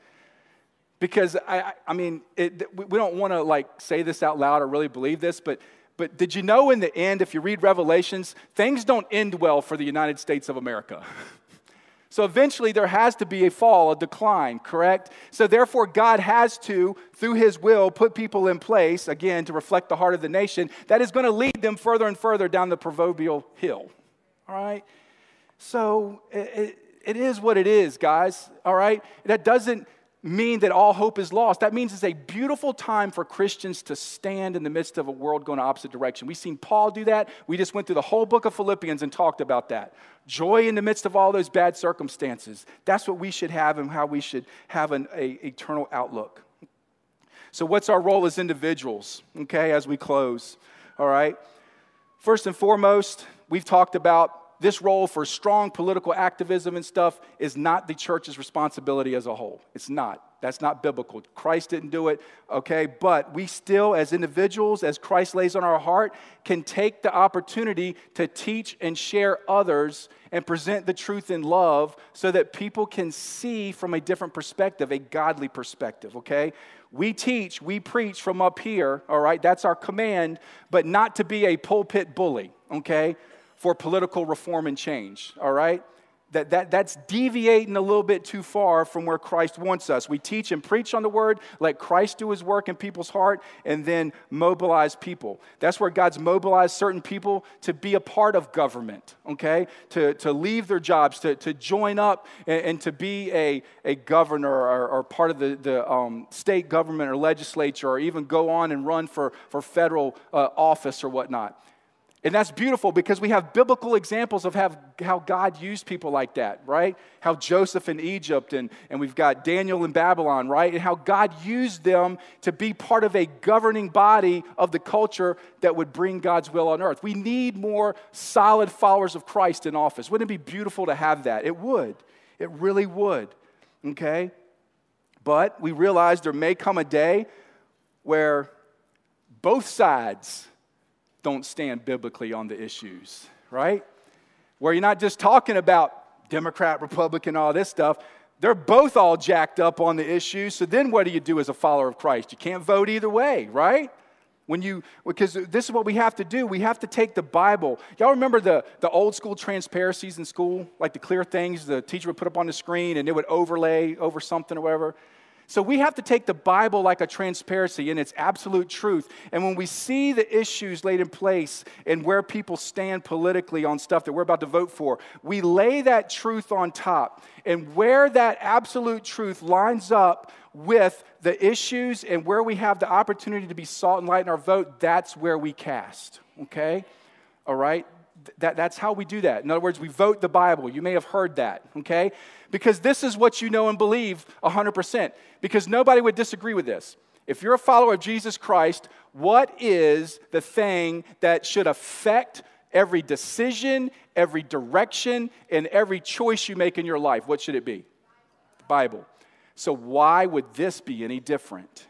[SPEAKER 1] Because, I, I mean, it, we don't want to like say this out loud or really believe this, but but did you know in the end, if you read Revelations, things don't end well for the United States of America? So eventually there has to be a fall, a decline, correct? So therefore, God has to, through His will, put people in place, again, to reflect the heart of the nation, that is going to lead them further and further down the proverbial hill. All right? So it, it is what it is, guys. All right? That doesn't mean that all hope is lost. That means it's a beautiful time for Christians to stand in the midst of a world going opposite direction. We've seen Paul do that. We just went through the whole book of Philippians and talked about that. Joy in the midst of all those bad circumstances. That's what we should have and how we should have an a, eternal outlook. So, what's our role as individuals, okay, as we close? All right. First and foremost, we've talked about this role for strong political activism and stuff is not the church's responsibility as a whole. It's not. That's not biblical. Christ didn't do it, okay? But we still, as individuals, as Christ lays on our heart, can take the opportunity to teach and share others and present the truth in love so that people can see from a different perspective, a godly perspective, okay? We teach, we preach from up here, all right? That's our command, but not to be a pulpit bully, okay? For political reform and change, all right? That, that, that's deviating a little bit too far from where Christ wants us. We teach and preach on the word, let Christ do his work in people's heart, and then mobilize people. That's where God's mobilized certain people to be a part of government, okay? To, to leave their jobs, to, to join up and, and to be a, a governor or, or part of the, the um, state government or legislature, or even go on and run for, for federal uh, office or whatnot. And that's beautiful because we have biblical examples of have, how God used people like that, right? How Joseph in Egypt, and, and we've got Daniel in Babylon, right? And how God used them to be part of a governing body of the culture that would bring God's will on earth. We need more solid followers of Christ in office. Wouldn't it be beautiful to have that? It would. It really would, okay? But we realize there may come a day where both sides don't stand biblically on the issues, right? Where you're not just talking about Democrat, Republican, all this stuff. They're both all jacked up on the issues. So then what do you do as a follower of Christ? You can't vote either way, right? When you, because this is what we have to do. We have to take the Bible. Y'all remember the, the old school transparencies in school? Like the clear things the teacher would put up on the screen and it would overlay over something or whatever? So we have to take the Bible like a transparency in its absolute truth. And when we see the issues laid in place and where people stand politically on stuff that we're about to vote for, we lay that truth on top. And where that absolute truth lines up with the issues and where we have the opportunity to be salt and light in our vote, that's where we cast. Okay? All right? That, that's how we do that. In other words, we vote the Bible. You may have heard that, okay? because this is what you know and believe 100%. Because nobody would disagree with this. If you're a follower of Jesus Christ, what is the thing that should affect every decision, every direction, and every choice you make in your life? What should it be? The Bible. So, why would this be any different?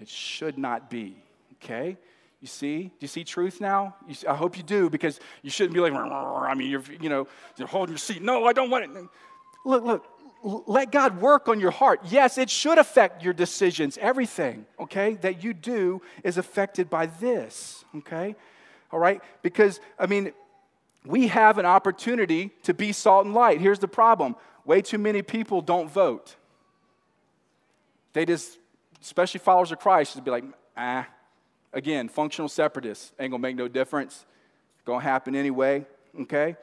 [SPEAKER 1] It should not be, okay? You see? Do you see truth now? See, I hope you do because you shouldn't be like, I mean, you're, you know, you're holding your seat. No, I don't want it. Look, look, let God work on your heart. Yes, it should affect your decisions. Everything, okay, that you do is affected by this, okay? All right? Because, I mean, we have an opportunity to be salt and light. Here's the problem way too many people don't vote. They just, especially followers of Christ, just be like, ah. Again, functional separatists ain't gonna make no difference. It's Gonna happen anyway, okay?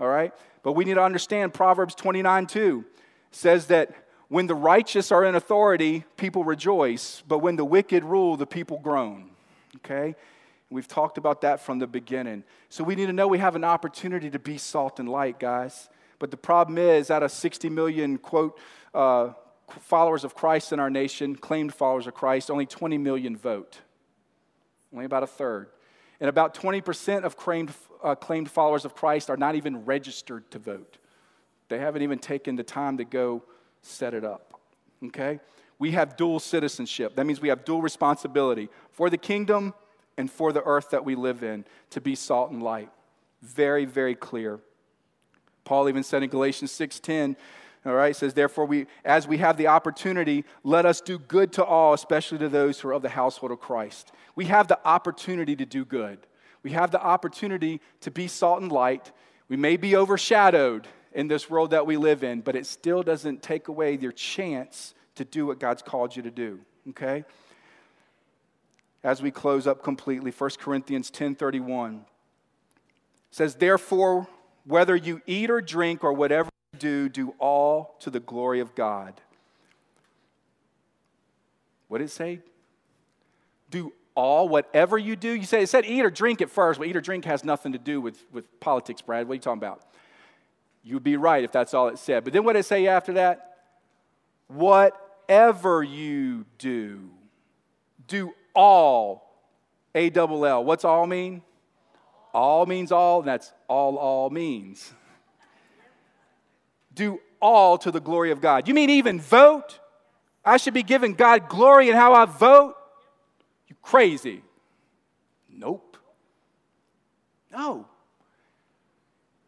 [SPEAKER 1] All right? But we need to understand Proverbs 29 2 says that when the righteous are in authority, people rejoice, but when the wicked rule, the people groan. Okay? We've talked about that from the beginning. So we need to know we have an opportunity to be salt and light, guys. But the problem is, out of 60 million, quote, uh, followers of Christ in our nation, claimed followers of Christ, only 20 million vote. Only about a third. And about 20% of claimed, uh, claimed followers of Christ are not even registered to vote. They haven't even taken the time to go set it up. Okay? We have dual citizenship. That means we have dual responsibility for the kingdom and for the earth that we live in to be salt and light. Very, very clear. Paul even said in Galatians 6:10, all right, says, therefore, we, as we have the opportunity, let us do good to all, especially to those who are of the household of Christ. We have the opportunity to do good. We have the opportunity to be salt and light. We may be overshadowed in this world that we live in, but it still doesn't take away your chance to do what God's called you to do, okay? As we close up completely, 1 Corinthians 10:31 says, "Therefore, whether you eat or drink or whatever do, do all to the glory of God." What did it say? Do all, whatever you do. You say it said eat or drink at first. Well, eat or drink has nothing to do with, with politics, Brad. What are you talking about? You'd be right if that's all it said. But then what did it say after that? Whatever you do, do all. A double L. What's all mean? All means all, and that's all all means. Do all to the glory of God. You mean even vote? I should be giving God glory in how I vote? You crazy. Nope. No.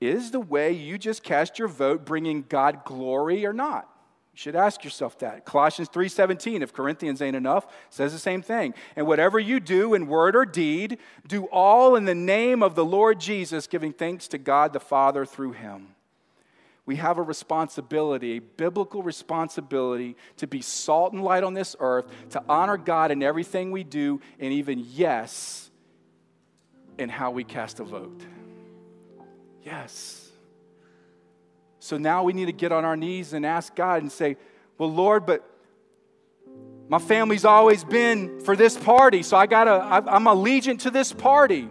[SPEAKER 1] Is the way you just cast your vote bringing God glory or not? You should ask yourself that. Colossians 3:17, if Corinthians ain't enough, says the same thing. And whatever you do in word or deed, do all in the name of the Lord Jesus, giving thanks to God the Father through him. We have a responsibility, a biblical responsibility to be salt and light on this earth, to honor God in everything we do, and even yes, in how we cast a vote. Yes. So now we need to get on our knees and ask God and say, Well, Lord, but my family's always been for this party, so I gotta, I'm allegiant to this party.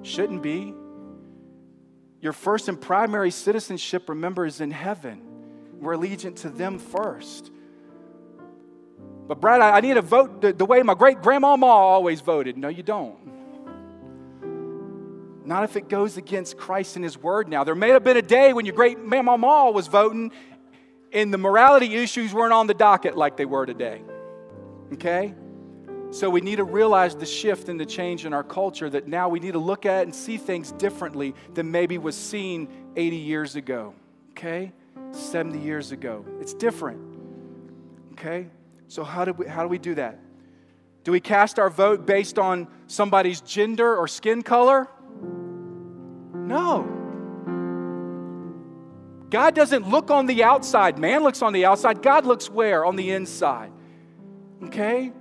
[SPEAKER 1] Shouldn't be. Your first and primary citizenship, remember, is in heaven. We're allegiant to them first. But, Brad, I, need to vote the, the way my great grandmama always voted. No, you don't. Not if it goes against Christ and His Word now. There may have been a day when your great grandmama was voting and the morality issues weren't on the docket like they were today. Okay? So we need to realize the shift and the change in our culture that now we need to look at and see things differently than maybe was seen 80 years ago. Okay? 70 years ago. It's different. Okay? So how do we how do we do that? Do we cast our vote based on somebody's gender or skin color? No. God doesn't look on the outside. Man looks on the outside. God looks where? On the inside. Okay?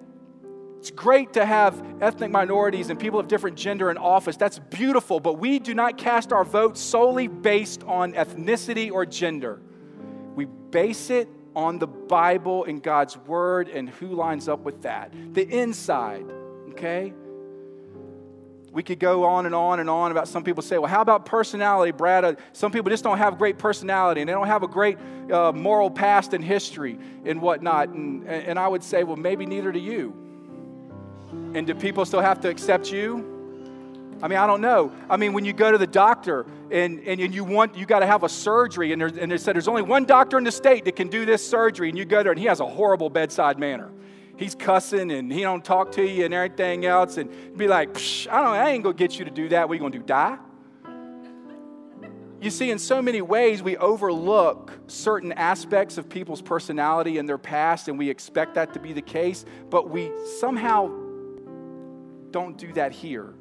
[SPEAKER 1] It's great to have ethnic minorities and people of different gender in office. That's beautiful, but we do not cast our vote solely based on ethnicity or gender. We base it on the Bible and God's Word and who lines up with that. The inside, okay? We could go on and on and on about some people say, well, how about personality, Brad? Uh, some people just don't have great personality and they don't have a great uh, moral past and history and whatnot. And, and I would say, well, maybe neither do you. And do people still have to accept you? I mean, I don't know. I mean, when you go to the doctor and, and, and you want, you got to have a surgery, and, and they said there's only one doctor in the state that can do this surgery, and you go there and he has a horrible bedside manner he's cussing and he don't talk to you and everything else and be like, I don't I ain't gonna get you to do that. What you gonna do? Die? You see, in so many ways, we overlook certain aspects of people's personality and their past, and we expect that to be the case, but we somehow don't do that here.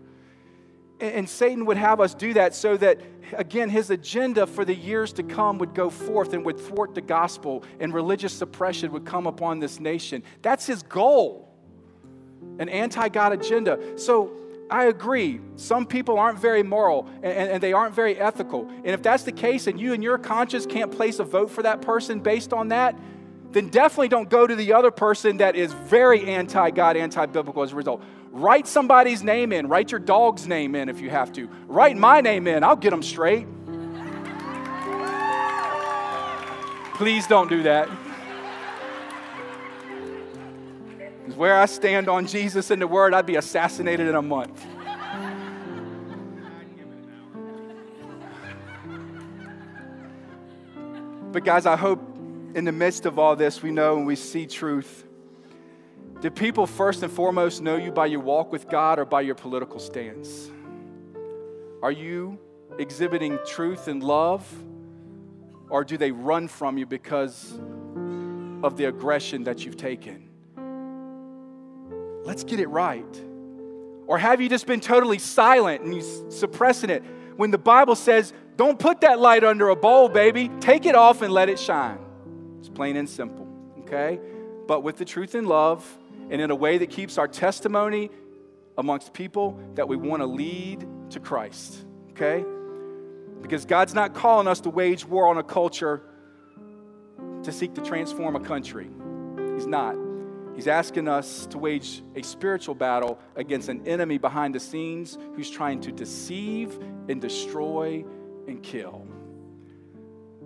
[SPEAKER 1] And Satan would have us do that so that, again, his agenda for the years to come would go forth and would thwart the gospel, and religious suppression would come upon this nation. That's his goal an anti God agenda. So I agree. Some people aren't very moral and, and, they aren't very ethical. And if that's the case, and you and your conscience can't place a vote for that person based on that, then definitely don't go to the other person that is very anti God, anti biblical as a result. Write somebody's name in. Write your dog's name in if you have to. Write my name in. I'll get them straight. Please don't do that. Where I stand on Jesus and the Word, I'd be assassinated in a month. But, guys, I hope in the midst of all this, we know and we see truth. Do people first and foremost know you by your walk with God or by your political stance? Are you exhibiting truth and love? Or do they run from you because of the aggression that you've taken? Let's get it right. Or have you just been totally silent and you suppressing it when the Bible says, don't put that light under a bowl, baby. Take it off and let it shine. It's plain and simple, okay? But with the truth and love, and in a way that keeps our testimony amongst people that we want to lead to Christ, okay? Because God's not calling us to wage war on a culture to seek to transform a country. He's not. He's asking us to wage a spiritual battle against an enemy behind the scenes who's trying to deceive and destroy and kill.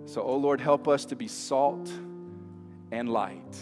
[SPEAKER 1] So, oh Lord, help us to be salt and light.